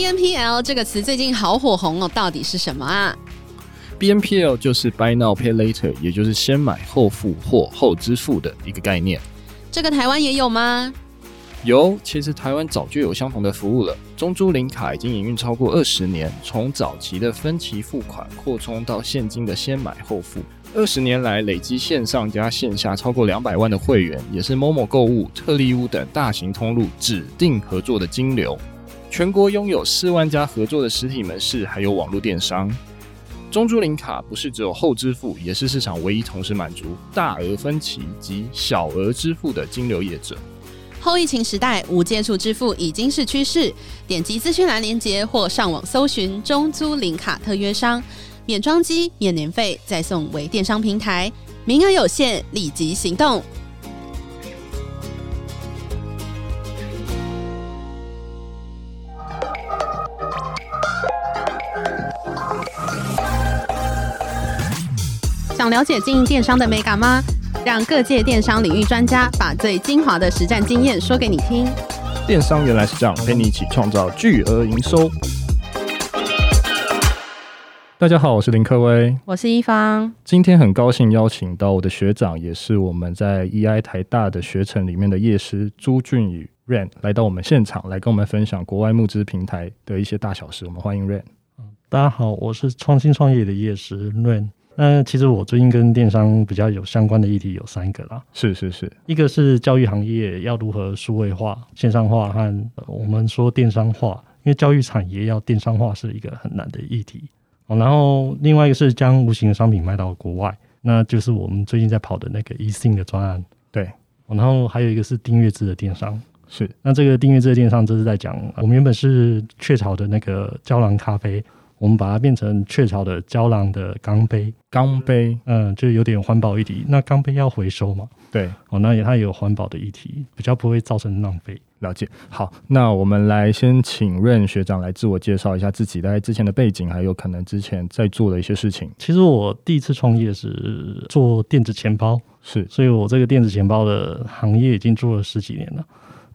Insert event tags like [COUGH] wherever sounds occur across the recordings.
BNPL 这个词最近好火红哦，到底是什么啊？BNPL 就是 Buy Now Pay Later，也就是先买后付或后支付的一个概念。这个台湾也有吗？有，其实台湾早就有相同的服务了。中租零卡已经营运超过二十年，从早期的分期付款扩充到现金的先买后付，二十年来累积线上加线下超过两百万的会员，也是 Momo 购物、特利屋等大型通路指定合作的金流。全国拥有四万家合作的实体门市，还有网络电商。中租零卡不是只有后支付，也是市场唯一同时满足大额分期及小额支付的金流业者。后疫情时代，无接触支付已经是趋势。点击资讯栏链接或上网搜寻中租零卡特约商，免装机、免年费，再送微电商平台，名额有限，立即行动！想了解经营电商的美感吗？让各界电商领域专家把最精华的实战经验说给你听。电商原来是这样，陪你一起创造巨额营收。大家好，我是林克威，我是一方。今天很高兴邀请到我的学长，也是我们在 EI 台大的学程里面的业师朱俊宇 Rain 来到我们现场，来跟我们分享国外募资平台的一些大小事。我们欢迎 Rain。大家好，我是创新创业的业师 Rain。那其实我最近跟电商比较有相关的议题有三个啦，是是是，一个是教育行业要如何数位化、线上化和我们说电商化，因为教育产业要电商化是一个很难的议题。然后另外一个是将无形的商品卖到国外，那就是我们最近在跑的那个 eSIM 的专案。对，然后还有一个是订阅制的电商，是。那这个订阅制的电商就是在讲，我们原本是雀巢的那个胶囊咖啡。我们把它变成雀巢的胶囊的钢杯，钢杯，嗯，就有点环保议题。那钢杯要回收嘛？对，哦，那也它也有环保的议题，比较不会造成浪费。了解。好，那我们来先请 Rain 学长来自我介绍一下自己大概之前的背景，还有可能之前在做的一些事情。其实我第一次创业是做电子钱包，是，所以我这个电子钱包的行业已经做了十几年了。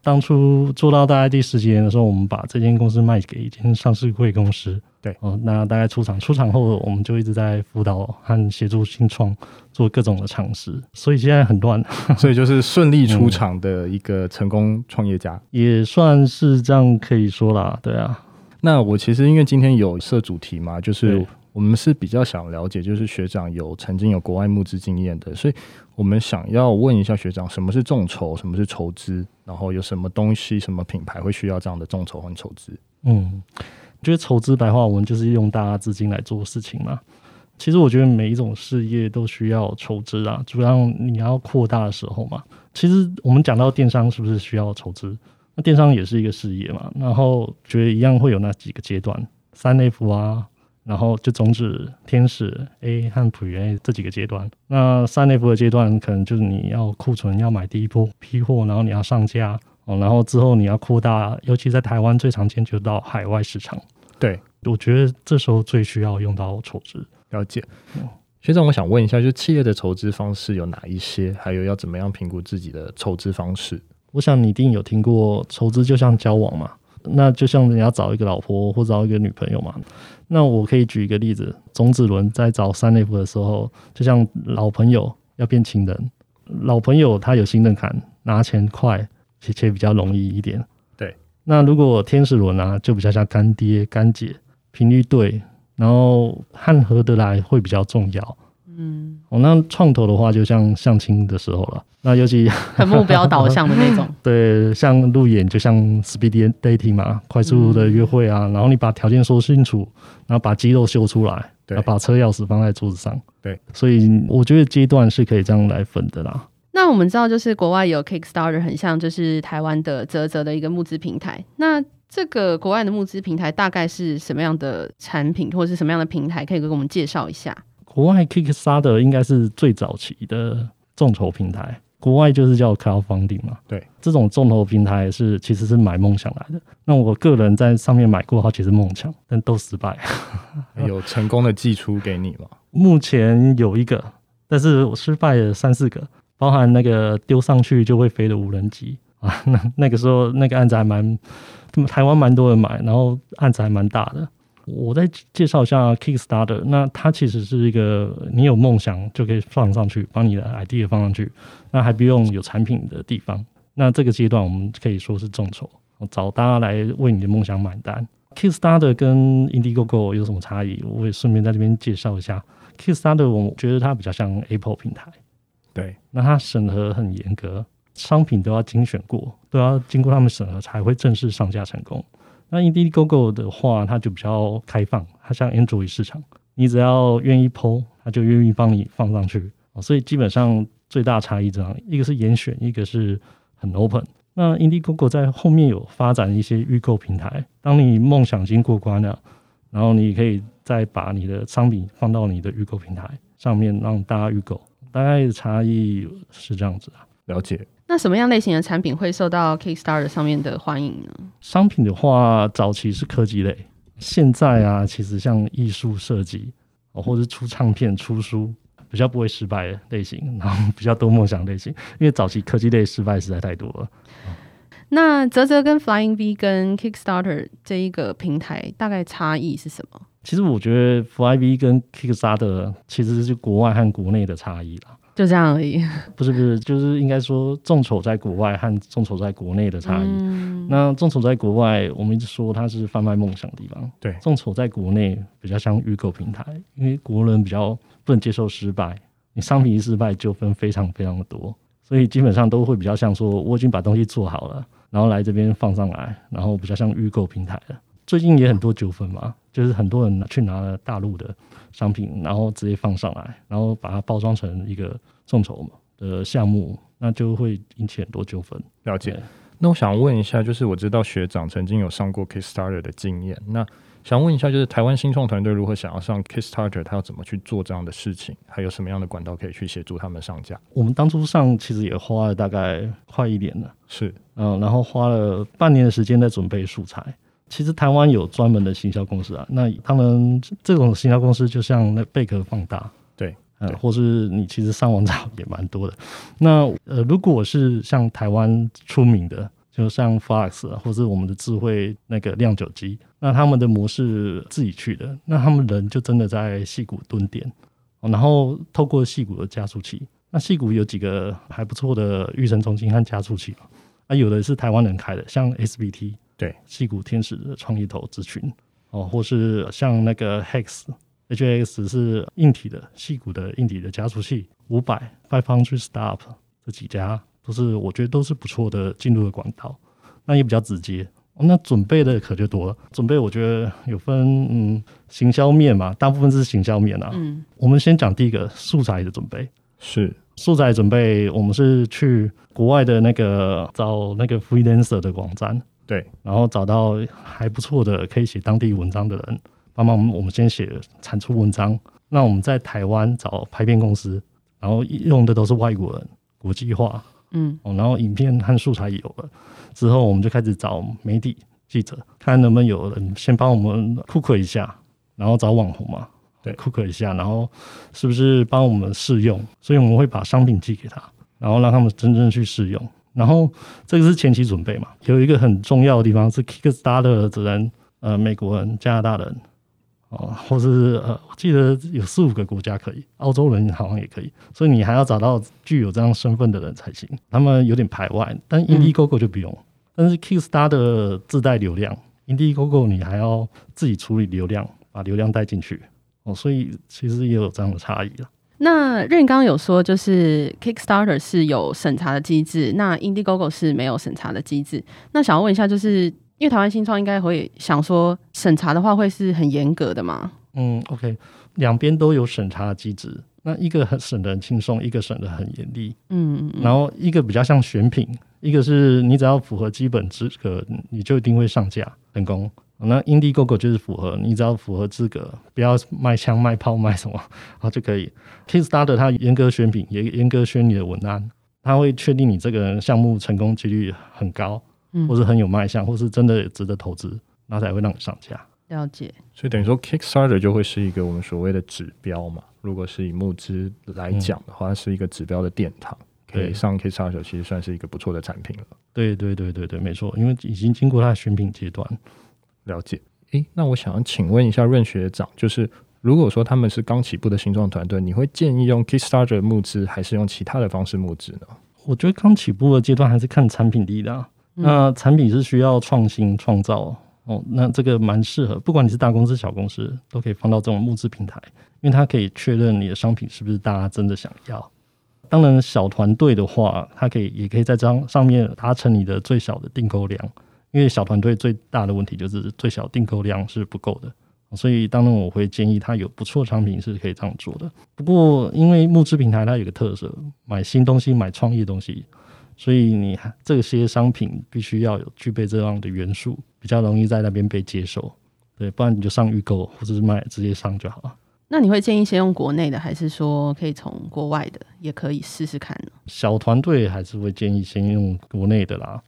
当初做到大概第十几年的时候，我们把这间公司卖给一间上市贵公司。对，哦，那大概出场，出场后我们就一直在辅导和协助新创做各种的尝试，所以现在很乱，[LAUGHS] 所以就是顺利出场的一个成功创业家，嗯，也算是这样可以说啦。对啊，那我其实因为今天有设主题嘛，就是我们是比较想了解，就是学长有曾经有国外募资经验的，所以我们想要问一下学长，什么是众筹，什么是筹资？然后有什么东西、什么品牌会需要这样的众筹和筹资？嗯，觉得筹资白话文就是用大家资金来做事情嘛。其实我觉得每一种事业都需要筹资啊，主要你要扩大的时候嘛。其实我们讲到电商是不是需要筹资？那电商也是一个事业嘛。然后觉得一样会有那几个阶段，三 F 啊。然后就种子、天使 A 和普元 A 这几个阶段。那三 F 的阶段，可能就是你要库存，要买第一波批货，然后你要上架哦，然后之后你要扩大，尤其在台湾最常见就到海外市场。对，我觉得这时候最需要用到筹资。了解。嗯，学长，我想问一下，就企业的筹资方式有哪一些？还有要怎么样评估自己的筹资方式？我想你一定有听过，筹资就像交往嘛。那就像你要找一个老婆或找一个女朋友嘛。那我可以举一个例子，种子轮在找三 F 的时候，就像老朋友要变情人，老朋友他有信任感，拿钱快，且且比较容易一点。对。那如果天使轮啊，就比较像干爹干姐，频率对，然后和合得来会比较重要。嗯，哦，那创投的话，就像相亲的时候了。那尤其 [LAUGHS] 很目标导向的那种。[LAUGHS] 对，像路演，就像 speed dating 嘛，快速的约会啊。嗯、然后你把条件说清楚，然后把肌肉秀出来，对，把车钥匙放在桌子上。对，所以我觉得阶段是可以这样来分的啦。那我们知道，就是国外有 Kickstarter，很像就是台湾的泽泽的一个募资平台。那这个国外的募资平台大概是什么样的产品，或者是什么样的平台？可以给我们介绍一下。国外 Kickstarter 应该是最早期的众筹平台，国外就是叫 Crowdfunding 嘛。对，这种众筹平台是其实是买梦想来的。那我个人在上面买过好几次梦想，但都失败。[LAUGHS] 有成功的寄出给你吗？目前有一个，但是我失败了三四个，包含那个丢上去就会飞的无人机啊。[LAUGHS] 那那个时候那个案子还蛮台湾蛮多人买，然后案子还蛮大的。我再介绍一下 Kickstarter，那它其实是一个你有梦想就可以放上去，把你的 idea 放上去，那还不用有产品的地方。那这个阶段我们可以说是众筹，找大家来为你的梦想买单。Kickstarter 跟 Indiegogo 有什么差异？我也顺便在这边介绍一下。Kickstarter 我觉得它比较像 Apple 平台，对，那它审核很严格，商品都要精选过，都要经过他们审核才会正式上架成功。那 Indiegogo 的话，它就比较开放，它像 Android 市场，你只要愿意 PO，它就愿意帮你放上去。所以基本上最大差异这样，一个是严选，一个是很 open。那 Indiegogo 在后面有发展一些预购平台，当你梦想已经过关了，然后你可以再把你的商品放到你的预购平台上面，让大家预购。大概的差异是这样子啊，了解。那什么样类型的产品会受到 Kickstarter 上面的欢迎呢？商品的话，早期是科技类，现在啊，其实像艺术设计哦，或者出唱片、出书，比较不会失败的类型，然后比较多梦想类型，因为早期科技类失败实在太多了。那泽泽跟 Flying V 跟 Kickstarter 这一个平台大概差异是什么？其实我觉得 V 跟 Kickstarter 其实是国外和国内的差异啦。就这样而已，不是不是，就是应该说众筹在国外和众筹在国内的差异。嗯、那众筹在国外，我们一直说它是贩卖梦想的地方。对，众筹在国内比较像预购平台，因为国人比较不能接受失败，你商品一失败纠纷非常非常的多，所以基本上都会比较像说我已经把东西做好了，然后来这边放上来，然后比较像预购平台的。最近也很多纠纷嘛，就是很多人去拿了大陆的。商品，然后直接放上来，然后把它包装成一个众筹的项目，那就会引起很多纠纷。了解。那我想问一下，就是我知道学长曾经有上过 Kickstarter 的经验，那想问一下，就是台湾新创团队如何想要上 Kickstarter，他要怎么去做这样的事情？还有什么样的管道可以去协助他们上架？我们当初上其实也花了大概快一年了，是，嗯，然后花了半年的时间在准备素材。其实台湾有专门的行销公司啊，那他们这种行销公司就像那贝壳放大，对，呃，或是你其实上网找也蛮多的。那呃，如果是像台湾出名的，就像 Fox 或是我们的智慧那个酿酒机，那他们的模式自己去的，那他们人就真的在戏谷蹲点，然后透过戏谷的加速器，那戏谷有几个还不错的育成中心和加速器嘛，啊，有的是台湾人开的，像 SBT。对，戏骨天使的创意投资群哦，或是像那个 Hex，HX 是硬体的戏骨的硬体的加速器，五百 Five Hundred Startup 这几家都是我觉得都是不错的进入的管道，那也比较直接。那准备的可就多了，准备我觉得有分嗯行销面嘛，大部分是行销面啊。嗯，我们先讲第一个素材的准备，是素材准备，我们是去国外的那个找那个 freelancer 的网站。对，然后找到还不错的可以写当地文章的人，帮忙我们先写产出文章。那我们在台湾找拍片公司，然后用的都是外国人，国际化。嗯，哦然后影片和素材有了之后，我们就开始找媒体记者，看能不能有人先帮我们 cook 一下，然后找网红嘛，对，cook 一下，然后是不是帮我们试用？所以我们会把商品寄给他，然后让他们真正去试用。然后这个是前期准备嘛，有一个很重要的地方是 Kickstarter 的人，呃，美国人、加拿大人，哦，或是呃，我记得有四五个国家可以，澳洲人好像也可以，所以你还要找到具有这样身份的人才行。他们有点排外，但 Indiegogo 就不用，但是 Kickstarter 自带流量，Indiegogo 你还要自己处理流量，把流量带进去，哦，所以其实也有这样的差异了。那任刚刚有说，就是 Kickstarter 是有审查的机制，那 Indiegogo 是没有审查的机制。那想要问一下，就是因为台湾新创应该会想说，审查的话会是很严格的吗？嗯，OK，两边都有审查的机制，那一个很审得很轻松，一个审的很严厉。嗯，然后一个比较像选品，一个是你只要符合基本资格，你就一定会上架成功。那 Indiegogo 就是符合，你只要符合资格，不要卖枪卖炮卖什么，好就可以。Kickstarter 它严格选品，也严格选你的文案，它会确定你这个项目成功几率很高，嗯，或是很有卖相，或是真的值得投资，然后才会让你上架。了解。所以等于说 Kickstarter 就会是一个我们所谓的指标嘛。如果是以募资来讲的话，嗯，是一个指标的殿堂。可以上 Kickstarter，其实算是一个不错的产品了。对对对对对，没错，因为已经经过它的选品阶段。了解。诶，那我想要请问一下润学长，就是如果说他们是刚起步的新创团队，你会建议用 Kickstarter 募资，还是用其他的方式募资呢？我觉得刚起步的阶段还是看产品力的那产品是需要创新创造哦，那这个蛮适合，不管你是大公司小公司，都可以放到这种募资平台，因为它可以确认你的商品是不是大家真的想要。当然，小团队的话，它可以也可以在这上面达成你的最小的订购量，因为小团队最大的问题就是最小订购量是不够的，所以当然我会建议他有不错的产品是可以这样做的。不过，因为募资平台它有个特色，买新东西、买创意东西。所以你这些商品必须要有具备这样的元素，比较容易在那边被接受。对，不然你就上预购或者是卖直接上就好了。那你会建议先用国内的，还是说可以从国外的也可以试试看呢？小团队还是会建议先用国内的啦，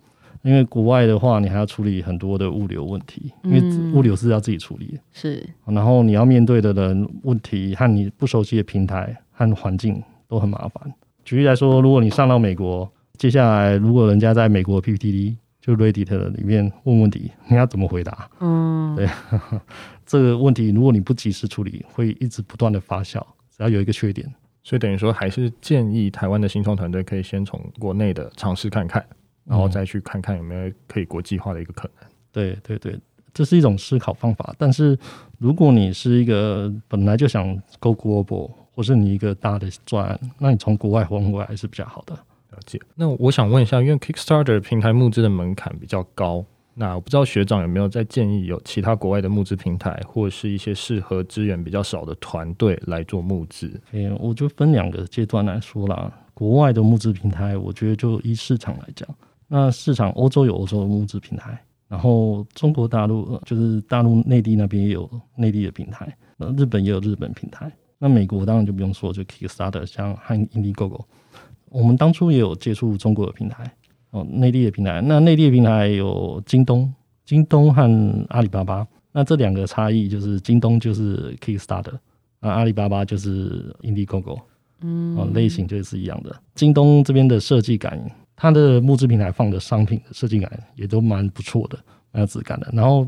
因为国外的话你还要处理很多的物流问题，因为物流是要自己处理。是，然后你要面对的人问题和你不熟悉的平台和环境都很麻烦。举例来说，如果你上到美国。接下来，如果人家在美国 PPT 就 Reddit 里面问问题，你要怎么回答？嗯，对，[LAUGHS] 这个问题如果你不及时处理，会一直不断的发酵。只要有一个缺点，所以等于说还是建议台湾的新创团队可以先从国内的尝试看看，然后再去看看有没有可以国际化的一个可能。对对对，这是一种思考方法。但是如果你是一个本来就想 Go Global，或是你一个大的专案，那你从国外换过来还是比较好的。了解。那我想问一下，因为 Kickstarter 平台募资的门槛比较高，那我不知道学长有没有在建议有其他国外的募资平台，或者是一些适合资源比较少的团队来做募资？诶，我就分两个阶段来说啦。国外的募资平台，我觉得就依市场来讲，那市场欧洲有欧洲的募资平台，然后中国大陆就是大陆内地那边也有内地的平台，那日本也有日本平台，那美国当然就不用说，就 Kickstarter 像和 Indiegogo。我们当初也有接触中国的平台哦，内地的平台。那内地的平台有京东、京东和阿里巴巴。那这两个差异就是，京东就是 Kickstarter，啊，阿里巴巴就是 Indiegogo，嗯，哦，类型就是一样的。京东这边的设计感，它的募资平台放的商品的设计感也都蛮不错的，蛮有质感的。然后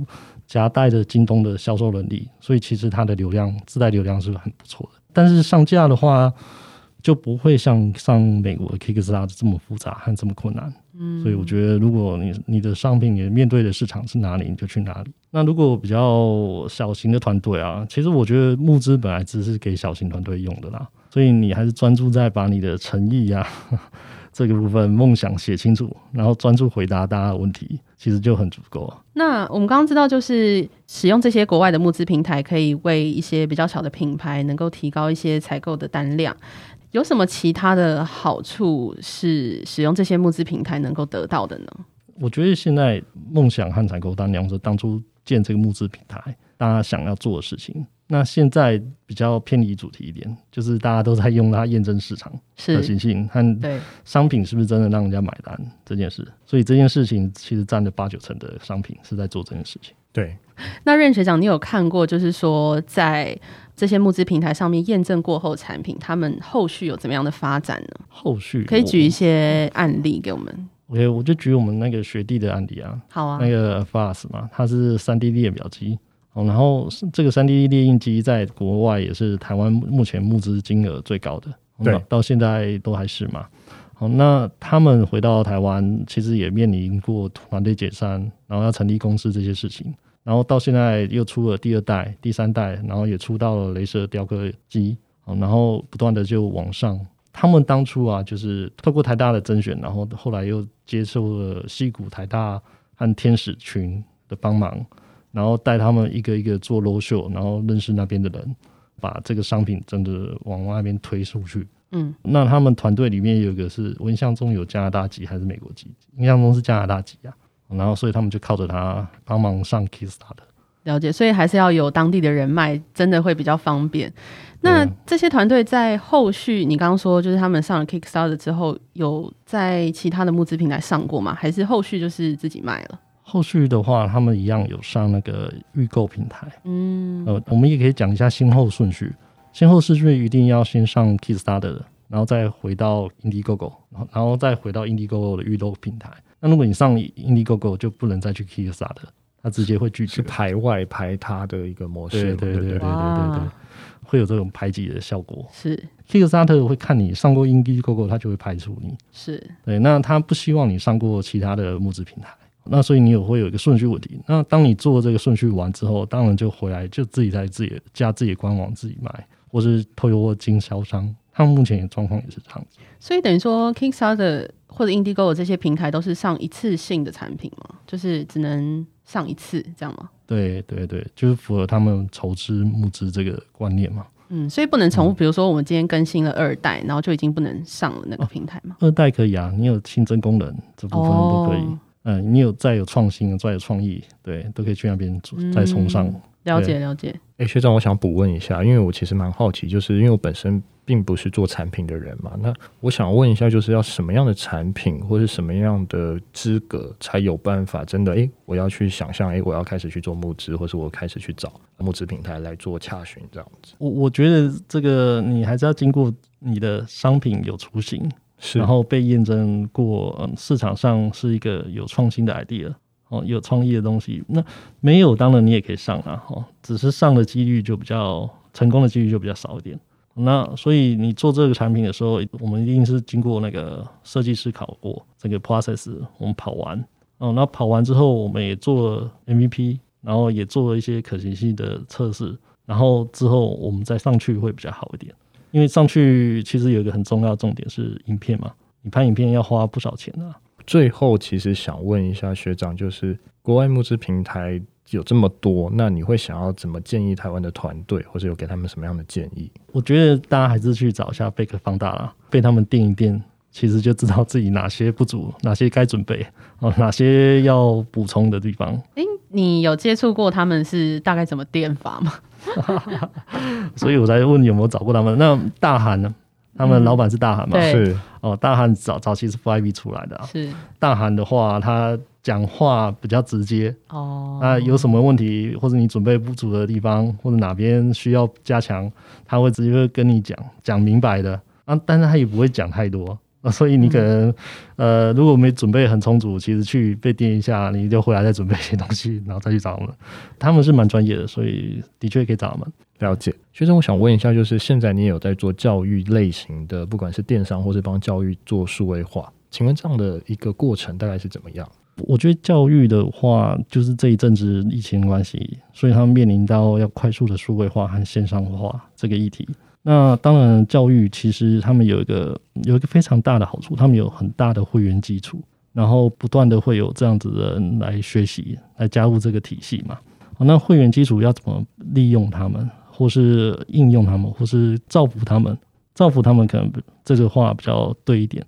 夹带着京东的销售能力，所以其实它的流量自带流量是很不错的。但是上架的话，就不会像上美国的 Kickstarter 这么复杂和这么困难，嗯，所以我觉得如果你你的商品你面对的市场是哪里，你就去哪里。那如果比较小型的团队啊，其实我觉得募资本来只是给小型团队用的啦，所以你还是专注在把你的诚意啊这个部分梦想写清楚，然后专注回答大家的问题，其实就很足够啊。那我们刚刚知道，就是使用这些国外的募资平台，可以为一些比较小的品牌能够提高一些采购的单量。有什么其他的好处是使用这些募资平台能够得到的呢？我觉得现在梦想和采购单量是当初建这个募资平台，大家想要做的事情。那现在比较偏离主题一点，就是大家都在用它验证市场可行性和商品是不是真的让人家买单这件事。所以这件事情其实占了八九成的商品是在做这件事情。对。那任学长，你有看过就是说在这些募资平台上面验证过后产品，他们后续有怎么样的发展呢？后续可以举一些案例给我们。OK，我就举我们那个学弟的案例啊。好啊。那个 Fast 嘛，它是三 D 列表机哦，然后这个三 D 列印机在国外也是台湾目前募资金额最高的，对，到现在都还是嘛。好，那他们回到台湾，其实也面临过团队解散，然后要成立公司这些事情。然后到现在又出了第二代、第三代，然后也出到了镭射雕刻机，然后不断的就往上。他们当初啊，就是透过台大的甄选，然后后来又接受了西谷、台大和天使群的帮忙，然后带他们一个一个做 roadshow，然后认识那边的人，把这个商品真的往外面推出去。嗯，那他们团队里面有一个是我印象中有加拿大籍还是美国籍？印象中是加拿大籍啊。然后，所以他们就靠着他帮忙上 Kickstarter。了解，所以还是要有当地的人脉，真的会比较方便。那这些团队在后续，你刚刚说就是他们上了 Kickstarter 之后，有在其他的募资平台上过吗？还是后续就是自己卖了？后续的话，他们一样有上那个预购平台。嗯，呃，我们也可以讲一下先后顺序。先后顺序一定要先上 Kickstarter，然后再回到 Indiegogo，然后然后再回到 Indiegogo 的预购平台。那如果你上 Indiegogo 就不能再去 Kickstarter，他直接会拒绝，是排外排他的一个模式。对对对对对对对，会有这种排挤的效果。是 Kickstarter 会看你上过 Indiegogo，他就会排除你。是对，那他不希望你上过其他的募资平台。那所以你有会有一个顺序问题。那当你做这个顺序完之后，当然就回来就自己在自己加自己的官网自己卖，或是透过经销商。他们目前的状况也是这样子。所以等于说，Kickstarter 或者 Indiegogo 这些平台都是上一次性的产品嘛？就是只能上一次这样吗？对对对，就是符合他们筹资募资这个观念嘛。嗯，所以不能重复。比如说，我们今天更新了二代，然后就已经不能上了那个平台嘛？二代可以啊，你有新增功能，这部分都可以。哦嗯，你有再有创新，再有创意，对，都可以去那边再冲上。嗯、了解了解。哎、欸，学长，我想补问一下，因为我其实蛮好奇，就是因为我本身并不是做产品的人嘛，那我想问一下，就是要什么样的产品，或是什么样的资格，才有办法真的？哎、欸，我要去想象，哎、欸，我要开始去做募资，或是我开始去找募资平台来做洽询这样子。我我觉得这个你还是要经过你的商品有雏形。然后被验证过，嗯，市场上是一个有创新的 idea 哦，有创意的东西。那没有，当然你也可以上啊，哦，只是上的几率就比较成功的几率就比较少一点。那所以你做这个产品的时候，我们一定是经过那个设计师考过这个 process，我们跑完哦，那跑完之后，我们也做了 MVP，然后也做了一些可行性的测试，然后之后我们再上去会比较好一点。因为上去其实有一个很重要的重点是影片嘛，你拍影片要花不少钱啊。最后，其实想问一下学长，就是国外募资平台有这么多，那你会想要怎么建议台湾的团队，或者有给他们什么样的建议？我觉得大家还是去找一下贝壳放大啦，被他们电一电，其实就知道自己哪些不足，哪些该准备哦，哪些要补充的地方。诶，你有接触过他们是大概怎么电法吗？[LAUGHS] 所以我才问有没有找过他们。那大韩呢？他们老板是大韩嘛？嗯、是哦，大韩早早期是 FlyBee 出来的啊。是大韩的话，他讲话比较直接哦。那有什么问题，或者你准备不足的地方，或者哪边需要加强，他会直接会跟你讲，讲明白的啊。但是他也不会讲太多。啊，所以你可能，嗯、呃，如果没准备很充足，其实去被电一下，你就回来再准备一些东西，然后再去找他们。他们是蛮专业的，所以的确可以找他们。了解。学生，我想问一下，就是现在你也有在做教育类型的，不管是电商或是帮教育做数位化，请问这样的一个过程大概是怎么样？我觉得教育的话，就是这一阵子疫情关系，所以他们面临到要快速的数位化和线上化这个议题。那当然，教育其实他们有一个有一个非常大的好处，他们有很大的会员基础，然后不断的会有这样子的人来学习，来加入这个体系嘛。那会员基础要怎么利用他们，或是应用他们，或是造福他们？造福他们可能这个话比较对一点。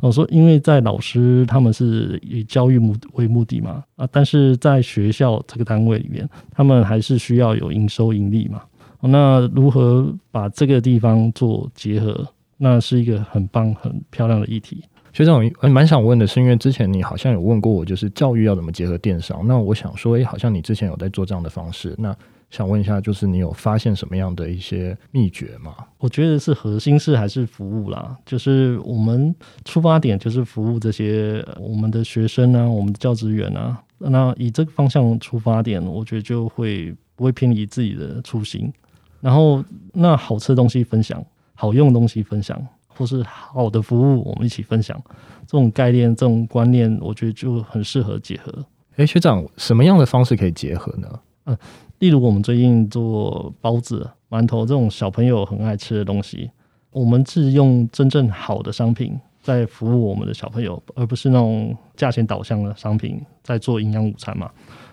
我说，因为在老师他们是以教育目为目的嘛，啊，但是在学校这个单位里面，他们还是需要有营收盈利嘛。那如何把这个地方做结合？那是一个很棒、很漂亮的议题。学长，我蛮想问的是，因为之前你好像有问过我，就是教育要怎么结合电商。那我想说，诶，好像你之前有在做这样的方式。那想问一下，就是你有发现什么样的一些秘诀吗？我觉得是核心是还是服务啦，就是我们出发点就是服务这些我们的学生啊，我们的教职员啊。那以这个方向出发点，我觉得就会不会偏离自己的初心。然后，那好吃的东西分享，好用的东西分享，或是好的服务，我们一起分享，这种概念、这种观念，我觉得就很适合结合。诶，学长，什么样的方式可以结合呢？嗯，例如我们最近做包子、馒头这种小朋友很爱吃的东西，我们是用真正好的商品在服务我们的小朋友，而不是那种价钱导向的商品在做营养午餐嘛。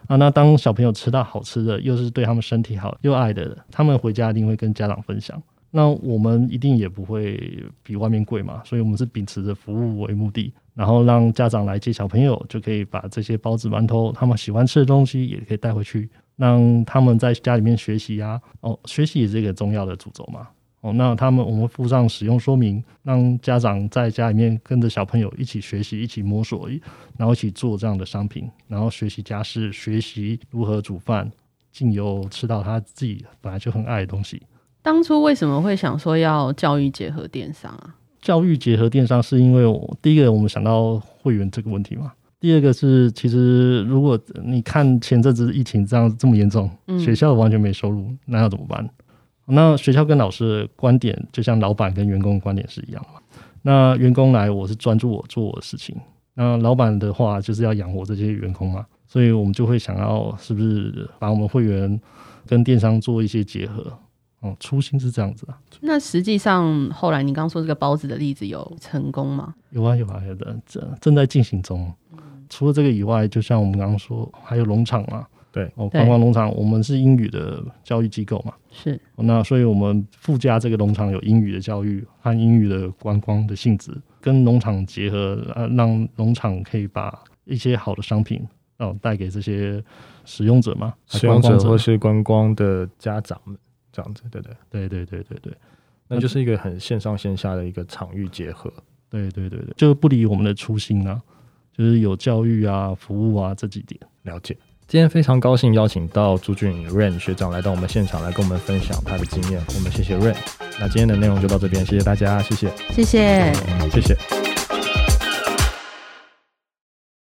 啊，那当小朋友吃到好吃的，又是对他们身体好又爱的，他们回家一定会跟家长分享。那我们一定也不会比外面贵嘛，所以我们是秉持着服务为目的，然后让家长来接小朋友，就可以把这些包子、馒头，他们喜欢吃的东西也可以带回去，让他们在家里面学习啊。哦，学习也是一个重要的主轴嘛。哦，那他们我们附上使用说明，让家长在家里面跟着小朋友一起学习，一起摸索，然后一起做这样的商品，然后学习家事，学习如何煮饭，进油吃到他自己本来就很爱的东西。当初为什么会想说要教育结合电商啊？教育结合电商，是因为我第一个我们想到会员这个问题嘛。第二个是，其实如果你看前阵子疫情这样这么严重，嗯、学校完全没收入，那要怎么办？那学校跟老师的观点，就像老板跟员工的观点是一样嘛。那员工来，我是专注我做我的事情；那老板的话，就是要养活这些员工嘛。所以我们就会想要，是不是把我们会员跟电商做一些结合？哦、嗯，初心是这样子啊。那实际上后来你刚刚说这个包子的例子有成功吗？有啊有啊有的，正正在进行中。除了这个以外，就像我们刚刚说，还有农场嘛，对哦，观光农场，我们是英语的教育机构嘛，是。那所以我们附加这个农场有英语的教育和英语的观光的性质，跟农场结合，呃，让农场可以把一些好的商品，哦，带给这些使用者嘛，使用者或是观光的家长们，这样子，对对对对对对。对，那就是一个很线上线下的一个场域结合，对对对对，就不离我们的初心啊。就是有教育啊、服务啊这几点。了解。今天非常高兴邀请到朱俊 rain 学长来到我们现场来跟我们分享他的经验，我们谢谢 Rain。那今天的内容就到这边，谢谢大家，谢谢，谢谢，谢谢。